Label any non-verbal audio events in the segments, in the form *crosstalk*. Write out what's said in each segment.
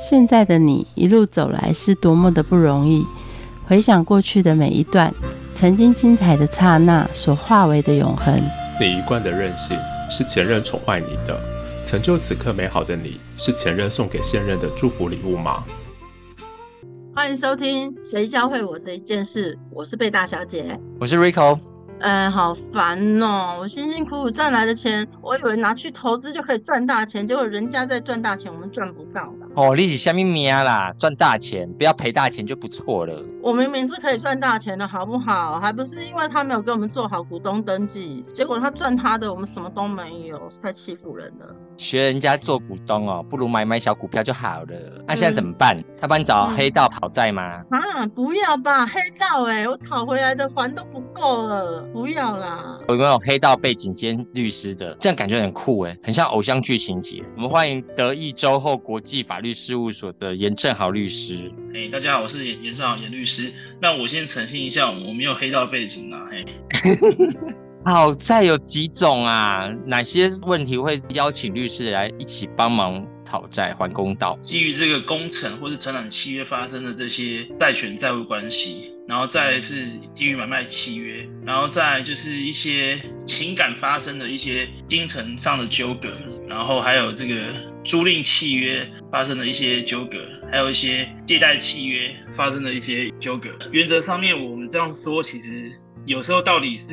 现在的你一路走来是多么的不容易。回想过去的每一段，曾经精彩的刹那所化为的永恒。你一贯的任性是前任宠坏你的，成就此刻美好的你是前任送给现任的祝福礼物吗？欢迎收听《谁教会我的一件事》，我是贝大小姐，我是 Rico。嗯，好烦哦！我辛辛苦苦赚来的钱，我以为拿去投资就可以赚大钱，结果人家在赚大钱，我们赚不到的。哦，你是虾米命啦？赚大钱，不要赔大钱就不错了。我明明是可以赚大钱的，好不好？还不是因为他没有给我们做好股东登记，结果他赚他的，我们什么都没有，太欺负人了。学人家做股东哦，不如买买小股票就好了。那现在怎么办？他帮你找黑道讨债吗？啊，不要吧，黑道哎，我讨回来的还都不够了。不要啦！有没有黑道背景兼律师的？这样感觉很酷哎，很像偶像剧情节。我们欢迎德意周后国际法律事务所的严正豪律师。哎，大家好，我是严严正豪严律师。那我先澄清一下，我没有黑道背景啊。嘿，*laughs* 好在有几种啊？哪些问题会邀请律师来一起帮忙讨债还公道？基于这个工程或是承揽契约发生的这些债权债务关系。然后再是基于买卖契约，然后再就是一些情感发生的一些精神上的纠葛，然后还有这个租赁契约发生的一些纠葛，还有一些借贷契约发生的一些纠葛。原则上面我们这样说，其实有时候到底是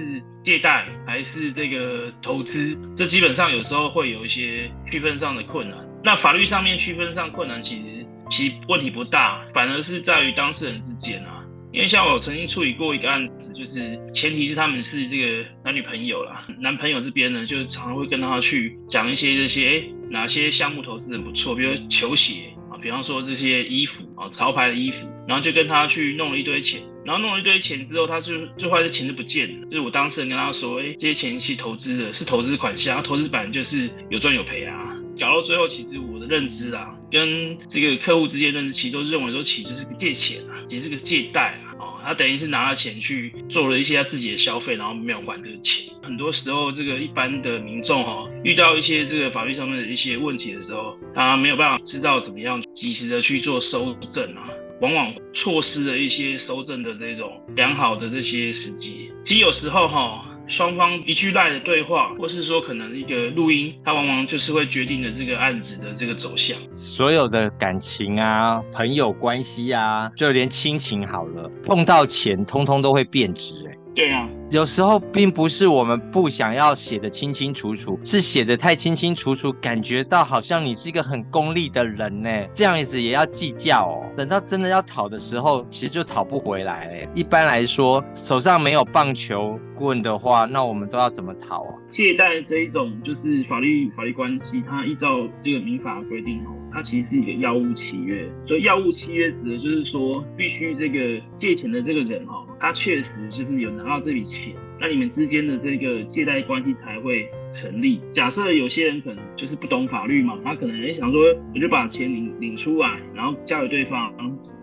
借贷还是这个投资，这基本上有时候会有一些区分上的困难。那法律上面区分上困难，其实其实问题不大，反而是在于当事人之间啊。因为像我曾经处理过一个案子，就是前提是他们是这个男女朋友啦，男朋友这边呢，就是常常会跟他去讲一些这些，哎，哪些项目投资很不错，比如球鞋啊，比方说这些衣服啊，潮牌的衣服，然后就跟他去弄了一堆钱，然后弄了一堆钱之后，他就最后这钱就不见了，就是我当事人跟他说，哎，这些钱是投资的，是投资款项，投资版就是有赚有赔啊。讲到最后，其实我的认知啊，跟这个客户之间认知，其实都认为说，其实是个借钱啊，其实是个借贷啊，哦，他等于是拿了钱去做了一些他自己的消费，然后没有还这个钱。很多时候，这个一般的民众哈，遇到一些这个法律上面的一些问题的时候，他没有办法知道怎么样及时的去做收证啊，往往错失了一些收证的这种良好的这些时机。其实有时候哈。双方一句赖的对话，或是说可能一个录音，它往往就是会决定了这个案子的这个走向。所有的感情啊，朋友关系啊，就连亲情好了，碰到钱，通通都会变质。哎，对啊。有时候并不是我们不想要写的清清楚楚，是写的太清清楚楚，感觉到好像你是一个很功利的人呢。这样子也要计较哦。等到真的要讨的时候，其实就讨不回来哎。一般来说，手上没有棒球棍的话，那我们都要怎么讨啊？借贷这一种就是法律法律关系，它依照这个民法规定哦，它其实是一个要物契约。所以要物契约指的就是说，必须这个借钱的这个人哦，他确实就是有拿到这笔钱。那你们之间的这个借贷关系才会成立。假设有些人可能就是不懂法律嘛，他可能也想说，我就把钱领领出来，然后交给对方，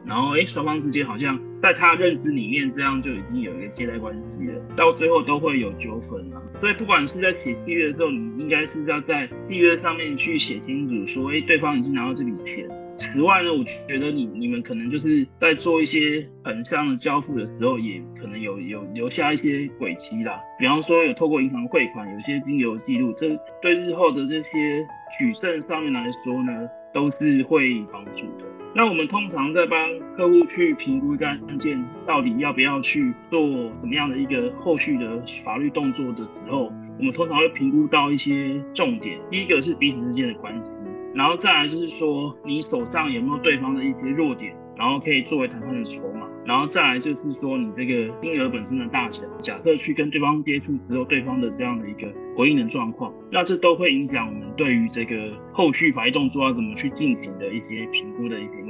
然后哎，双方之间好像在他认知里面，这样就已经有一个借贷关系了，到最后都会有纠纷了。所以不管是在写契约的时候，你应该是要在契约上面去写清楚，说哎，对方已经拿到这笔钱。此外呢，我觉得你你们可能就是在做一些横向的交付的时候，也可能有有留下一些轨迹啦。比方说有透过银行汇款，有些金流记录，这对日后的这些取胜上面来说呢，都是会帮助的。那我们通常在帮客户去评估一个案件到底要不要去做什么样的一个后续的法律动作的时候，我们通常会评估到一些重点。第一个是彼此之间的关系。然后再来就是说，你手上有没有对方的一些弱点，然后可以作为谈判的筹码。然后再来就是说，你这个金额本身的大小，假设去跟对方接触之后，对方的这样的一个回应的状况，那这都会影响我们对于这个后续法律动作要怎么去进行的一些评估的一些。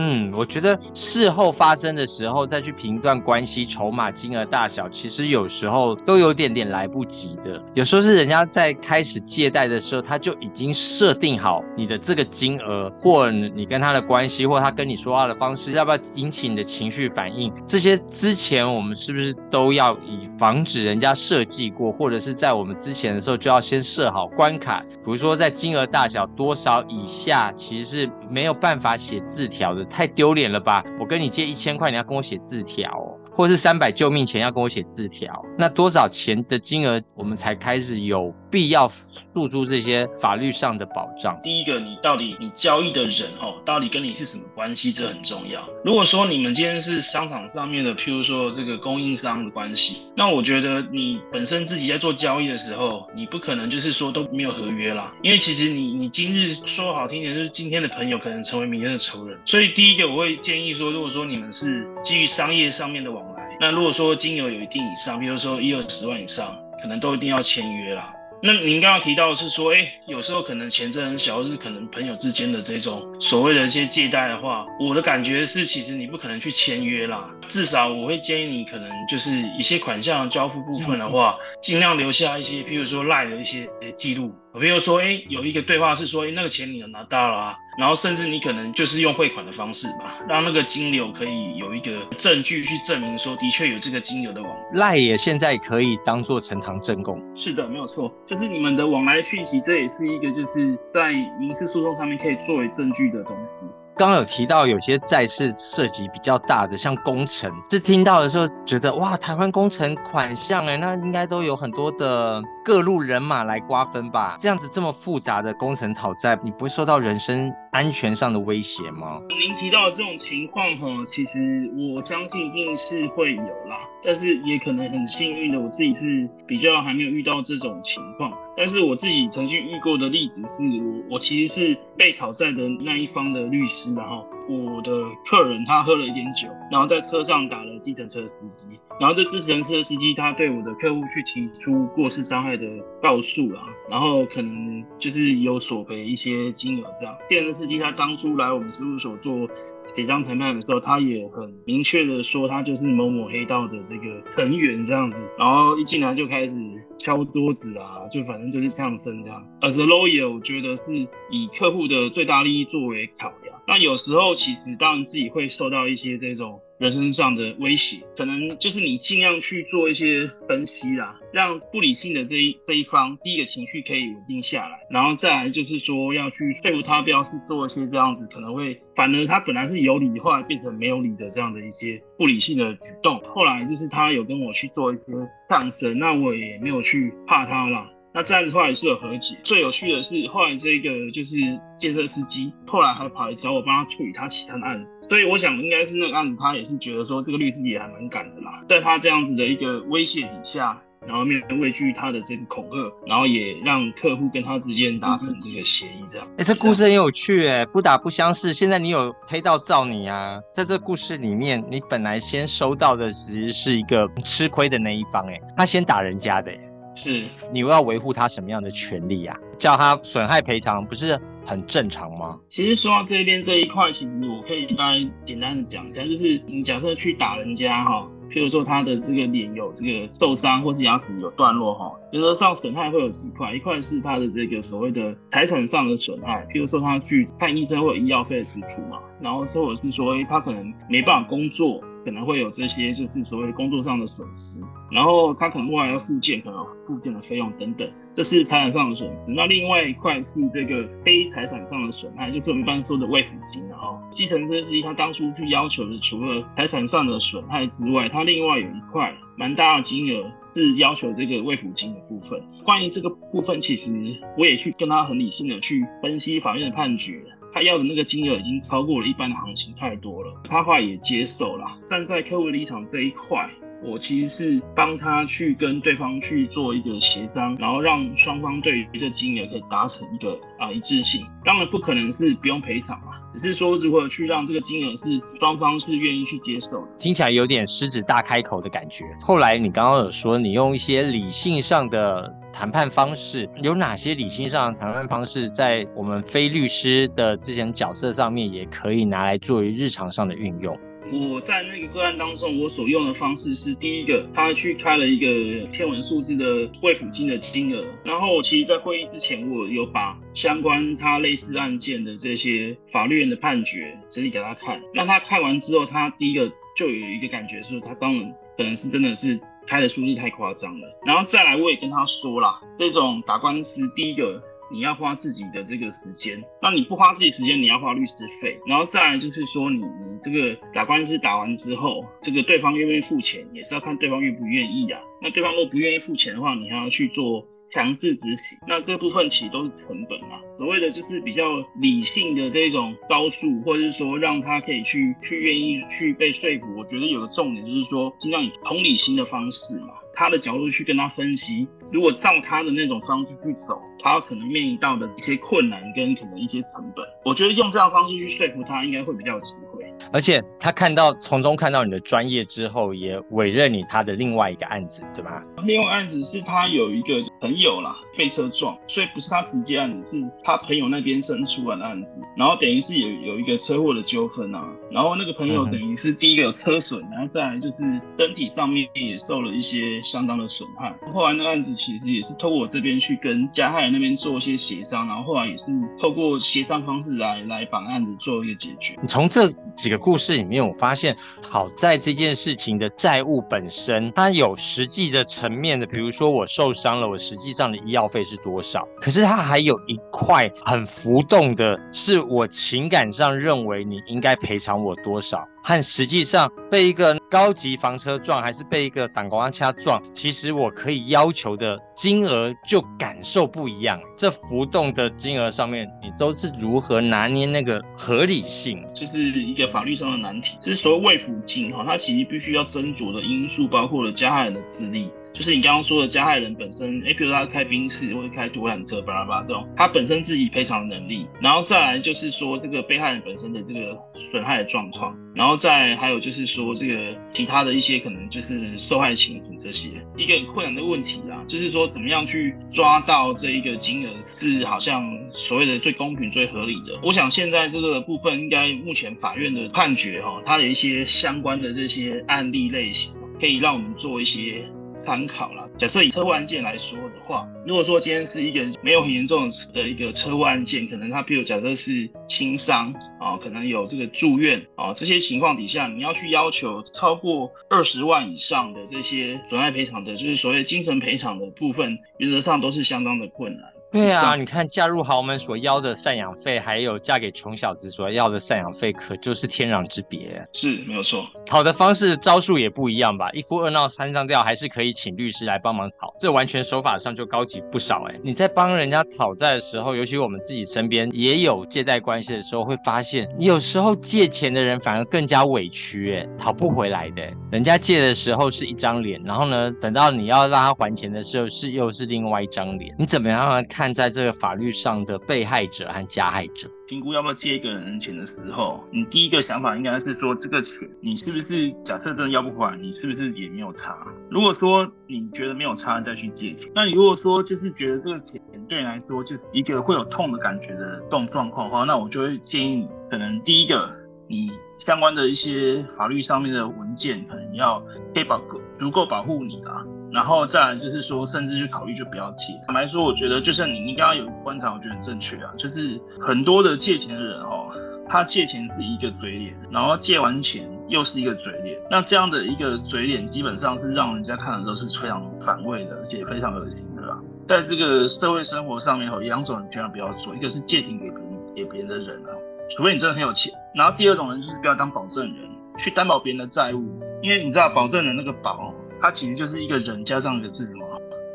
嗯，我觉得事后发生的时候再去评断关系筹码金额大小，其实有时候都有点点来不及的。有时候是人家在开始借贷的时候，他就已经设定好你的这个金额，或你跟他的关系，或他跟你说话的方式，要不要引起你的情绪反应，这些之前我们是不是都要以防止人家设计过，或者是在我们之前的时候就要先设好关卡，比如说在金额大小多少以下，其实是没有办法写字条的。太丢脸了吧！我跟你借一千块，你要跟我写字条，或是三百救命钱要跟我写字条，那多少钱的金额，我们才开始有必要诉诸这些法律上的保障？第一个，你到底你交易的人哦，到底跟你是什么关系，这很重要。如果说你们今天是商场上面的，譬如说这个供应商的关系，那我觉得你本身自己在做交易的时候，你不可能就是说都没有合约啦，因为其实你你今日说好听点，就是今天的朋友可能成为明天的仇人，所以。第一个我会建议说，如果说你们是基于商业上面的往来，那如果说金额有一定以上，比如说一二十万以上，可能都一定要签约啦。那您刚刚提到是说，哎，有时候可能钱真很小，是可能朋友之间的这种所谓的一些借贷的话，我的感觉是，其实你不可能去签约啦。至少我会建议你，可能就是一些款项交付部分的话，尽量留下一些，譬如说赖的一些记录。比如说，哎，有一个对话是说，哎，那个钱你有拿到了啊？然后甚至你可能就是用汇款的方式吧，让那个金流可以有一个证据去证明说，的确有这个金流的往来。赖也现在可以当做呈堂证供。是的，没有错，就是你们的往来讯息，这也是一个就是在民事诉讼上面可以作为证据的东西。刚刚有提到有些债是涉及比较大的，像工程，这听到的时候觉得哇，台湾工程款项哎，那应该都有很多的各路人马来瓜分吧？这样子这么复杂的工程讨债，你不会受到人身安全上的威胁吗？您提到的这种情况哈，其实我相信一定是会有啦，但是也可能很幸运的，我自己是比较还没有遇到这种情况。但是我自己曾经遇过的例子是，我我其实是被讨债的那一方的律师，然后我的客人他喝了一点酒，然后在车上打了计程车司机，然后这计程车司机他对我的客户去提出过失伤害的告诉啦，然后可能就是有索赔一些金额这样。计程车司机他当初来我们事务所做。协商谈判的时候，他也很明确的说，他就是某某黑道的这个成员这样子，然后一进来就开始敲桌子啊，就反正就是呛声这样。As a lawyer，我觉得是以客户的最大利益作为考量。那有时候其实当然自己会受到一些这种。人身上的威胁，可能就是你尽量去做一些分析啦，让不理性的这一这一方，第一个情绪可以稳定下来，然后再来就是说要去说服他不要去做一些这样子，可能会反而他本来是有理，后来变成没有理的这样的一些不理性的举动。后来就是他有跟我去做一些上升，那我也没有去怕他啦。那这样子后来是有和解。最有趣的是，后来这个就是建设司机，后来还跑来找我帮他处理他其他的案子。所以我想，应该是那个案子，他也是觉得说这个律师也还蛮敢的啦。在他这样子的一个威胁底下，然后面畏惧他的这个恐吓，然后也让客户跟他之间达成这个协议，这样。哎，这故事很有趣，哎，不打不相识。现在你有黑道罩你啊？在这故事里面，你本来先收到的其实是一个吃亏的那一方，哎，他先打人家的。是你要维护他什么样的权利啊？叫他损害赔偿不是很正常吗？其实说到这边这一块，其实我可以大概简单的讲一下，就是你假设去打人家哈，譬如说他的这个脸有这个受伤，或是牙齿有断落哈，原则上损害会有几块，一块是他的这个所谓的财产上的损害，譬如说他去看医生或医药费的支出嘛，然后或者是说他可能没办法工作。可能会有这些，就是所谓工作上的损失，然后他可能未来要复健，可能复健的费用等等，这是财产上的损失。那另外一块是这个非财产上的损害，就是我们一般说的慰抚金的哈。继承车司机他当初去要求的，除了财产上的损害之外，他另外有一块蛮大的金额是要求这个慰抚金的部分。关于这个部分，其实我也去跟他很理性的去分析法院的判决。他要的那个金额已经超过了一般的行情太多了，他话也接受了。站在客户立场这一块，我其实是帮他去跟对方去做一个协商，然后让双方对于这金额可以达成一个啊一致性。当然不可能是不用赔偿啊，只是说如何去让这个金额是双方是愿意去接受的。听起来有点狮子大开口的感觉。后来你刚刚有说你用一些理性上的谈判方式，有哪些理性上的谈判方式在我们非律师的之前角色上面也可以拿来作为日常上的运用？我在那个个案当中，我所用的方式是第一个，他去开了一个天文数字的慰抚金的金额，然后我其实，在会议之前，我有把相关他类似案件的这些法律人的判决整理给他看。那他看完之后，他第一个就有一个感觉是，他当然可能是真的是开的数字太夸张了。然后再来，我也跟他说了，这种打官司，第一个。你要花自己的这个时间，那你不花自己时间，你要花律师费，然后再来就是说，你你这个打官司打完之后，这个对方愿不愿意付钱，也是要看对方愿不愿意啊。那对方如果不愿意付钱的话，你还要去做。强制执行，那这部分其实都是成本啊。所谓的就是比较理性的这种招数，或者是说让他可以去去愿意去被说服。我觉得有个重点就是说，尽量以同理心的方式嘛，他的角度去跟他分析。如果照他的那种方式去走，他可能面临到的一些困难跟可能一些成本，我觉得用这样方式去说服他，应该会比较有机会。而且他看到从中看到你的专业之后，也委任你他的另外一个案子，对吧？另外案子是他有一个朋友啦被车撞，所以不是他直接案子，是他朋友那边生出来的案子。然后等于是有有一个车祸的纠纷啊，然后那个朋友等于是第一个有车损，然后再来就是身体上面也受了一些相当的损害。后来那个案子其实也是透过我这边去跟加害人那边做一些协商，然后后来也是透过协商方式来来把案子做一个解决。你从这几个故事里面，我发现好在这件事情的债务本身，它有实际的层面的，比如说我受伤了，我实际上的医药费是多少？可是它还有一块很浮动的，是我情感上认为你应该赔偿我多少。和实际上被一个高级房车撞，还是被一个挡光车撞，其实我可以要求的金额就感受不一样。这浮动的金额上面，你都是如何拿捏那个合理性？这是一个法律上的难题。就是所谓未抚金哈，它其实必须要斟酌的因素包括了加害人的智力。就是你刚刚说的加害人本身，哎，比如他开宾士或者开独揽车，巴拉巴拉这种，他本身自己赔偿能力，然后再来就是说这个被害人本身的这个损害的状况，然后再还有就是说这个其他的一些可能就是受害情形这些，一个很困难的问题啊，就是说怎么样去抓到这一个金额是好像所谓的最公平最合理的。我想现在这个部分应该目前法院的判决哈，它有一些相关的这些案例类型，可以让我们做一些。参考啦。假设以车祸案件来说的话，如果说今天是一个没有很严重的一个车祸案件，可能他比如假设是轻伤啊，可能有这个住院啊，这些情况底下，你要去要求超过二十万以上的这些损害赔偿的，就是所谓精神赔偿的部分，原则上都是相当的困难。对啊，你看嫁入豪门所要的赡养费，还有嫁给穷小子所要的赡养费，可就是天壤之别。是没有错，讨的方式招数也不一样吧？一哭二闹三上吊，还是可以请律师来帮忙讨，这完全手法上就高级不少哎。你在帮人家讨债的时候，尤其我们自己身边也有借贷关系的时候，会发现有时候借钱的人反而更加委屈哎，讨不回来的。人家借的时候是一张脸，然后呢，等到你要让他还钱的时候，是又是另外一张脸。你怎么样看？看在这个法律上的被害者和加害者评估要不要借一个人钱的时候，你第一个想法应该是说，这个钱你是不是假设真的要不还，你是不是也没有差？如果说你觉得没有差，再去借钱。那你如果说就是觉得这个钱对你来说就是一个会有痛的感觉的这种状况的话，那我就会建议你，可能第一个你相关的一些法律上面的文件，可能要可以保足够保护你啊。然后再来就是说，甚至去考虑就不要借。坦白说，我觉得就像你，你刚刚有观察，我觉得很正确啊。就是很多的借钱的人哦，他借钱是一个嘴脸，然后借完钱又是一个嘴脸。那这样的一个嘴脸，基本上是让人家看的都是非常反胃的，而且非常恶心的啦。在这个社会生活上面，有两种人千万不要做：一个是借钱给别人给别人的人啊，除非你真的很有钱；然后第二种人就是不要当保证人，去担保别人的债务，因为你知道保证人那个保。它其实就是一个人加上一个字么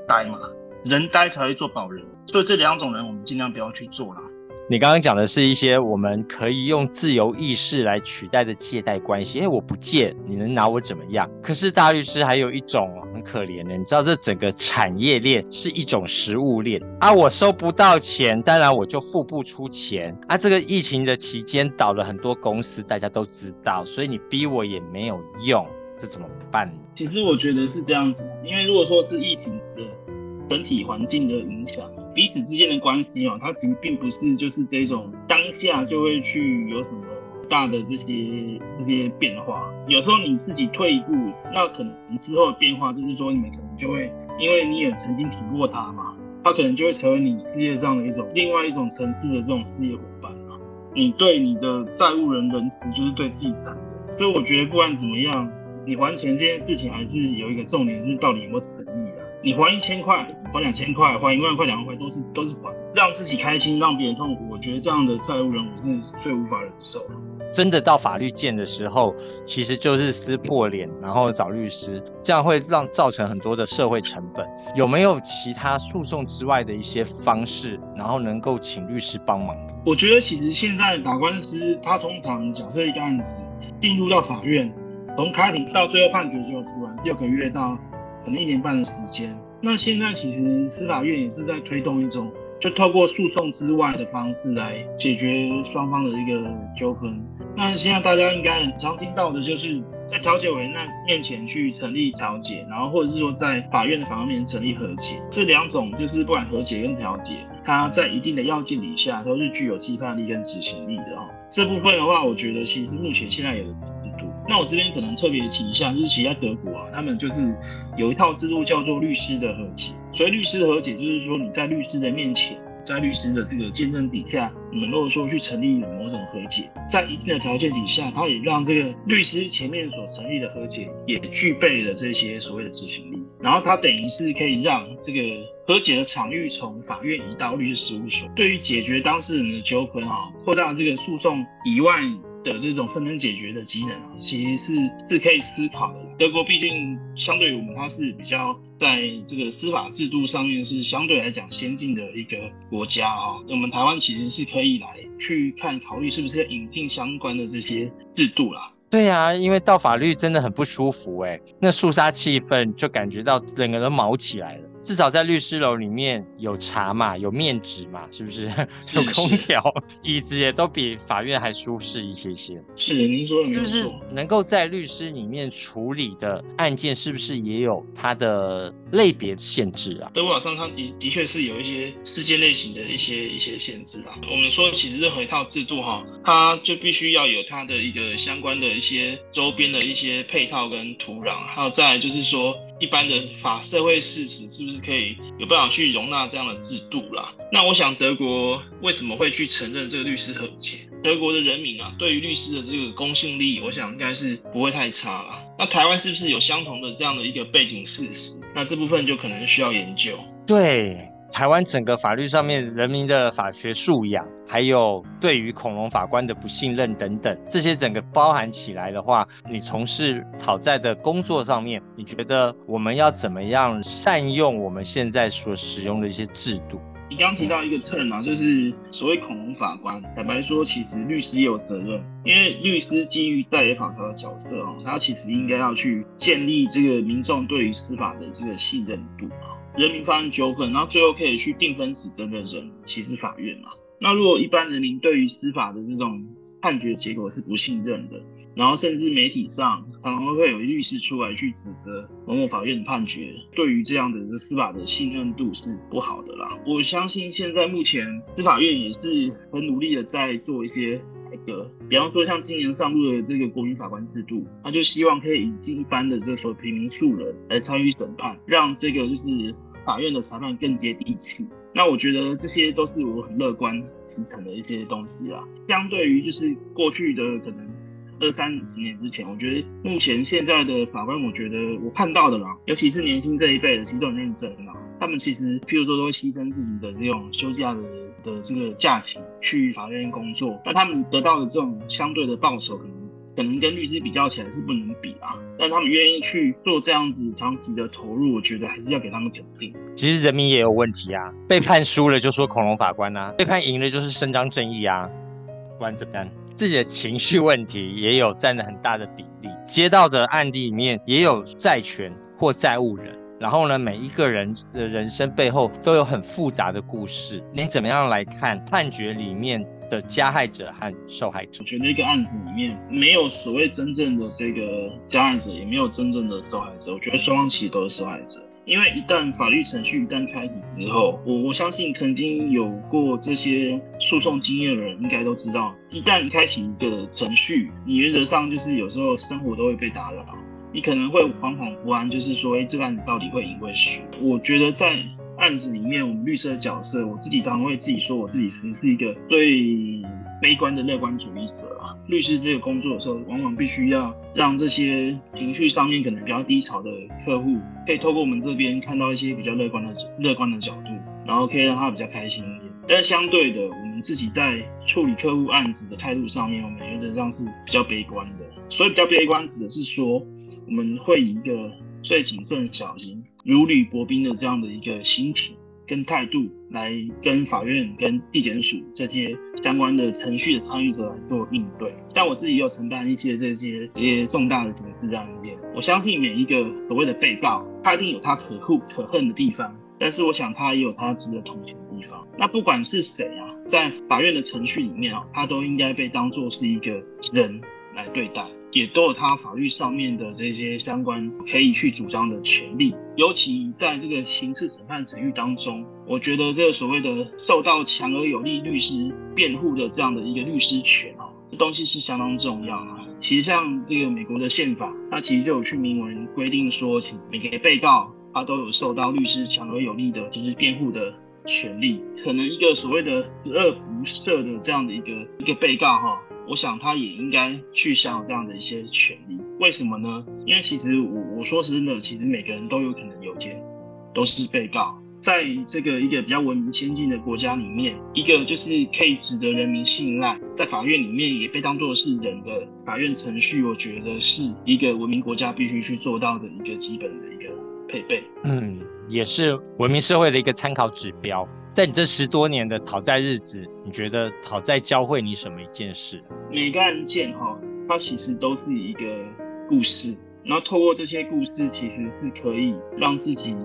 呆嘛，人呆才会做保人，所以这两种人我们尽量不要去做啦。你刚刚讲的是一些我们可以用自由意识来取代的借贷关系，因为我不借，你能拿我怎么样？可是大律师还有一种很可怜的，你知道这整个产业链是一种食物链啊，我收不到钱，当然我就付不出钱啊。这个疫情的期间倒了很多公司，大家都知道，所以你逼我也没有用，这怎么办？其实我觉得是这样子，因为如果说是疫情的整体环境的影响。彼此之间的关系哦，它其实并不是就是这种当下就会去有什么大的这些这些变化。有时候你自己退一步，那可能之后的变化就是说，你们可能就会因为你也曾经挺过他嘛，他可能就会成为你事业上的一种另外一种层次的这种事业伙伴啊。你对你的债务人仁慈，就是对自己的。所以我觉得不管怎么样，你还钱这件事情还是有一个重点，就是到底有没有诚意？你还一千块。还两千块，还一万块、两万块，都是都是还，让自己开心，让别人痛苦。我觉得这样的债务人，我是最无法忍受了。真的到法律见的时候，其实就是撕破脸，然后找律师，这样会让造成很多的社会成本。有没有其他诉讼之外的一些方式，然后能够请律师帮忙？我觉得其实现在打官司，他通常假设一个案子进入到法院，从开庭到最后判决就出来，六个月到可能一年半的时间。那现在其实司法院也是在推动一种，就透过诉讼之外的方式来解决双方的一个纠纷。那现在大家应该很常听到的就是在调解委员那面前去成立调解，然后或者是说在法院的法面前成立和解，这两种就是不管和解跟调解，它在一定的要件底下都是具有批判力跟执行力的哈。这部分的话，我觉得其实目前现在有的。那我这边可能特别提一下，就是其实在德国啊，他们就是有一套制度叫做律师的和解。所以律师的和解，就是说你在律师的面前，在律师的这个见证底下，你们如果说去成立某种和解，在一定的条件底下，他也让这个律师前面所成立的和解也具备了这些所谓的执行力。然后他等于是可以让这个和解的场域从法院移到律师事务所，对于解决当事人的纠纷啊，扩大这个诉讼以外。的这种纷争解决的机能啊，其实是是可以思考的。德国毕竟相对于我们，它是比较在这个司法制度上面是相对来讲先进的一个国家啊。我们台湾其实是可以来去看考虑是不是引进相关的这些制度啦。对啊，因为到法律真的很不舒服哎，那肃杀气氛就感觉到整个人毛起来了。至少在律师楼里面有茶嘛，有面纸嘛，是不 *laughs* 是？有空调，椅子也都比法院还舒适一些些。是，您说的是不是能够在律师里面处理的案件，是不是也有它的类别限制啊？德国法上它的的确是有一些事件类型的一些一些限制啊。我们说，其实任何一套制度哈，它就必须要有它的一个相关的一些周边的一些配套跟土壤，还有再就是说，一般的法社会事实是不是？可以有办法去容纳这样的制度啦。那我想德国为什么会去承认这个律师和解？德国的人民啊，对于律师的这个公信力，我想应该是不会太差啦。那台湾是不是有相同的这样的一个背景事实？那这部分就可能需要研究。对。台湾整个法律上面人民的法学素养，还有对于恐龙法官的不信任等等，这些整个包含起来的话，你从事讨债的工作上面，你觉得我们要怎么样善用我们现在所使用的一些制度？你刚提到一个 term 啊，就是所谓恐龙法官。坦白说，其实律师也有责任，因为律师基于代理法条的角色哦，他其实应该要去建立这个民众对于司法的这个信任度啊。人民发生纠纷，然后最后可以去定分指责的人，其实法院嘛。那如果一般人民对于司法的这种判决结果是不信任的，然后甚至媒体上可能会有律师出来去指责某某法院的判决，对于这样的司法的信任度是不好的啦。我相信现在目前司法院也是很努力的在做一些改革，比方说像今年上路的这个国民法官制度，他就希望可以引进一般的这所平民素人来参与审判，让这个就是法院的裁判更接地气。那我觉得这些都是我很乐观形成的一些东西啦。相对于就是过去的可能。二三十年之前，我觉得目前现在的法官，我觉得我看到的啦，尤其是年轻这一辈的，其实都很认真啦。他们其实，譬如说，都会牺牲自己的这种休假的的这个假期去法院工作，那他们得到的这种相对的报酬，可能可能跟律师比较起来是不能比啊。但他们愿意去做这样子长期的投入，我觉得还是要给他们肯定。其实人民也有问题啊，被判输了就说恐龙法官啊，被判赢了就是伸张正义啊，不然怎么样，自己的情绪问题也有占了很大的比例。接到的案例里面也有债权或债务人。然后呢，每一个人的人生背后都有很复杂的故事。你怎么样来看判决里面的加害者和受害者？我觉得一个案子里面没有所谓真正的这个加害者，也没有真正的受害者。我觉得双方其实都是受害者，因为一旦法律程序一旦开启之后，我我相信曾经有过这些诉讼经验的人应该都知道，一旦开启一个程序，你原则上就是有时候生活都会被打扰。你可能会惶惶不安，就是说，哎，这个案子到底会赢会输？我觉得在案子里面，我们律师的角色，我自己当然会自己说，我自己是一个对悲观的乐观主义者啊。律师这个工作的时候，往往必须要让这些情绪上面可能比较低潮的客户，可以透过我们这边看到一些比较乐观的乐观的角度，然后可以让他比较开心一点。但是相对的，我们自己在处理客户案子的态度上面，我们原则上是比较悲观的。所以比较悲观指的是说。我们会以一个最谨慎小心、如履薄冰的这样的一个心情跟态度，来跟法院、跟地检署这些相关的程序的参与者来做应对。像我自己有承担一些这些这些重大的刑事案件，我相信每一个所谓的被告，他一定有他可恶可恨的地方，但是我想他也有他值得同情的地方。那不管是谁啊，在法院的程序里面啊，他都应该被当作是一个人来对待。也都有他法律上面的这些相关可以去主张的权利，尤其在这个刑事审判程序当中，我觉得这个所谓的受到强而有力律师辩护的这样的一个律师权哦，这东西是相当重要啊。其实像这个美国的宪法，它其实就有去明文规定说，每个被告他都有受到律师强而有力的就是辩护的权利。可能一个所谓的十恶不赦的这样的一个一个被告哈。我想他也应该去享有这样的一些权利，为什么呢？因为其实我我说真的，其实每个人都有可能有件都是被告，在这个一个比较文明先进的国家里面，一个就是可以值得人民信赖，在法院里面也被当作是人的法院程序，我觉得是一个文明国家必须去做到的一个基本的一个配备。嗯，也是文明社会的一个参考指标。在你这十多年的讨债日子，你觉得讨债教会你什么一件事？每个案件哈，它其实都是一个故事，然后透过这些故事，其实是可以让自己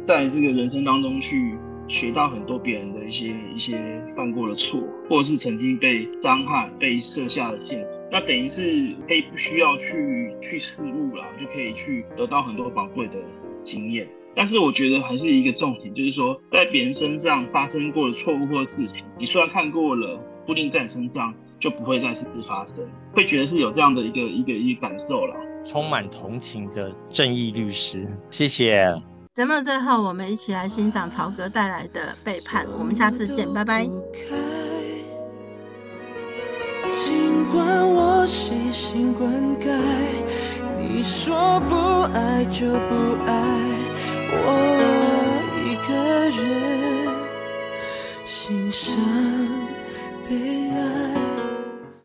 在这个人生当中去学到很多别人的一些一些犯过的错，或者是曾经被伤害、被设下的陷阱，那等于是可以不需要去去事物了，就可以去得到很多宝贵的经验。但是我觉得还是一个重点，就是说在别人身上发生过的错误或事情，你虽然看过了，不一定在你身上就不会再次发生，会觉得是有这样的一个一个一个感受了。充满同情的正义律师，谢谢。节目最后，我们一起来欣赏曹格带来的《背叛》，我们下次见，拜拜。尽管我细心灌溉，你说不爱就不爱。我一个人心伤悲哀